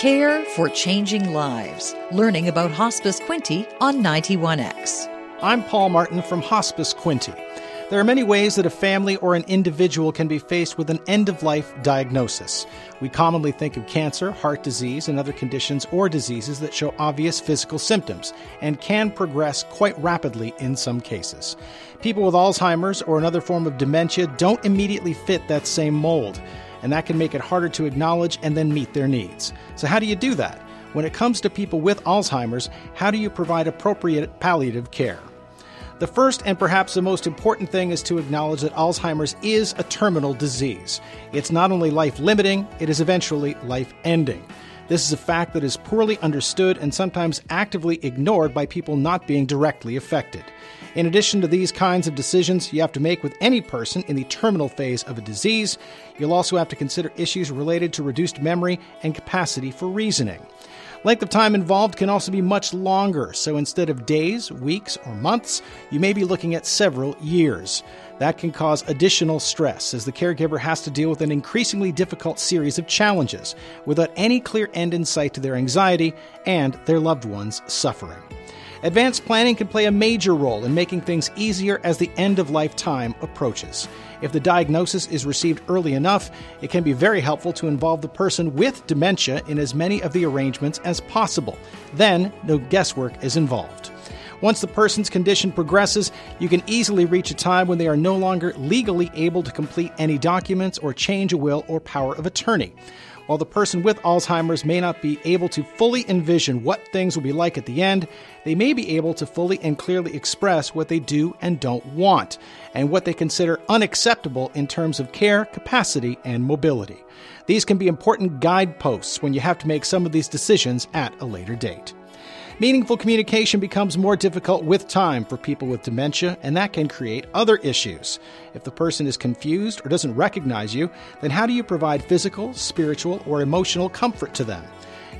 Care for Changing Lives. Learning about Hospice Quinte on 91X. I'm Paul Martin from Hospice Quinte. There are many ways that a family or an individual can be faced with an end of life diagnosis. We commonly think of cancer, heart disease, and other conditions or diseases that show obvious physical symptoms and can progress quite rapidly in some cases. People with Alzheimer's or another form of dementia don't immediately fit that same mold, and that can make it harder to acknowledge and then meet their needs. So, how do you do that? When it comes to people with Alzheimer's, how do you provide appropriate palliative care? The first and perhaps the most important thing is to acknowledge that Alzheimer's is a terminal disease. It's not only life limiting, it is eventually life ending. This is a fact that is poorly understood and sometimes actively ignored by people not being directly affected. In addition to these kinds of decisions you have to make with any person in the terminal phase of a disease, you'll also have to consider issues related to reduced memory and capacity for reasoning. Length of time involved can also be much longer, so instead of days, weeks, or months, you may be looking at several years. That can cause additional stress as the caregiver has to deal with an increasingly difficult series of challenges without any clear end in sight to their anxiety and their loved ones' suffering. Advanced planning can play a major role in making things easier as the end of life time approaches. If the diagnosis is received early enough, it can be very helpful to involve the person with dementia in as many of the arrangements as possible. Then, no guesswork is involved. Once the person's condition progresses, you can easily reach a time when they are no longer legally able to complete any documents or change a will or power of attorney. While the person with Alzheimer's may not be able to fully envision what things will be like at the end, they may be able to fully and clearly express what they do and don't want, and what they consider unacceptable in terms of care, capacity, and mobility. These can be important guideposts when you have to make some of these decisions at a later date. Meaningful communication becomes more difficult with time for people with dementia, and that can create other issues. If the person is confused or doesn't recognize you, then how do you provide physical, spiritual, or emotional comfort to them?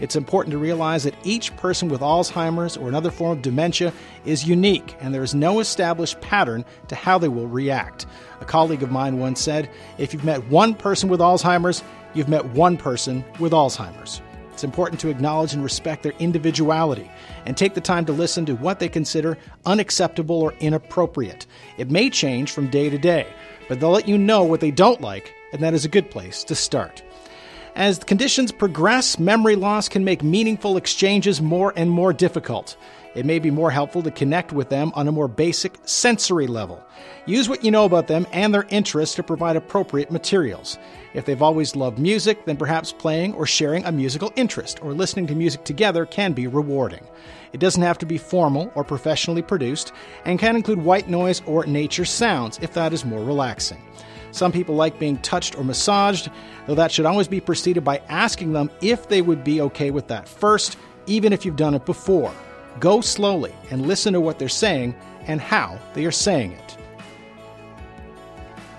It's important to realize that each person with Alzheimer's or another form of dementia is unique, and there is no established pattern to how they will react. A colleague of mine once said if you've met one person with Alzheimer's, you've met one person with Alzheimer's. It's important to acknowledge and respect their individuality and take the time to listen to what they consider unacceptable or inappropriate. It may change from day to day, but they'll let you know what they don't like, and that is a good place to start. As conditions progress, memory loss can make meaningful exchanges more and more difficult. It may be more helpful to connect with them on a more basic sensory level. Use what you know about them and their interests to provide appropriate materials. If they've always loved music, then perhaps playing or sharing a musical interest or listening to music together can be rewarding. It doesn't have to be formal or professionally produced and can include white noise or nature sounds if that is more relaxing. Some people like being touched or massaged, though that should always be preceded by asking them if they would be okay with that first, even if you've done it before. Go slowly and listen to what they're saying and how they are saying it.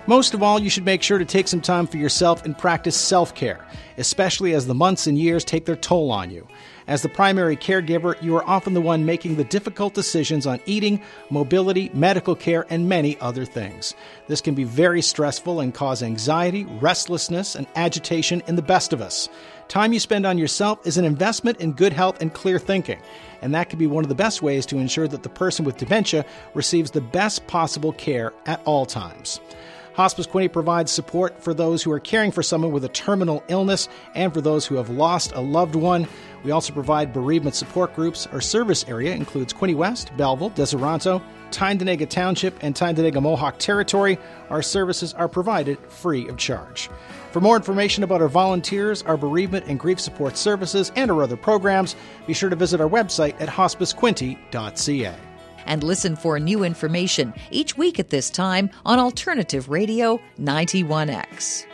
Most of all, you should make sure to take some time for yourself and practice self care, especially as the months and years take their toll on you. As the primary caregiver, you are often the one making the difficult decisions on eating, mobility, medical care, and many other things. This can be very stressful and cause anxiety, restlessness, and agitation in the best of us. Time you spend on yourself is an investment in good health and clear thinking, and that can be one of the best ways to ensure that the person with dementia receives the best possible care at all times. Hospice Quinte provides support for those who are caring for someone with a terminal illness and for those who have lost a loved one. We also provide bereavement support groups. Our service area includes Quinte West, Belleville, Deseronto, Tyendinaga Township, and Tyendinaga Mohawk Territory. Our services are provided free of charge. For more information about our volunteers, our bereavement and grief support services, and our other programs, be sure to visit our website at hospicequinte.ca and listen for new information each week at this time on Alternative Radio 91X.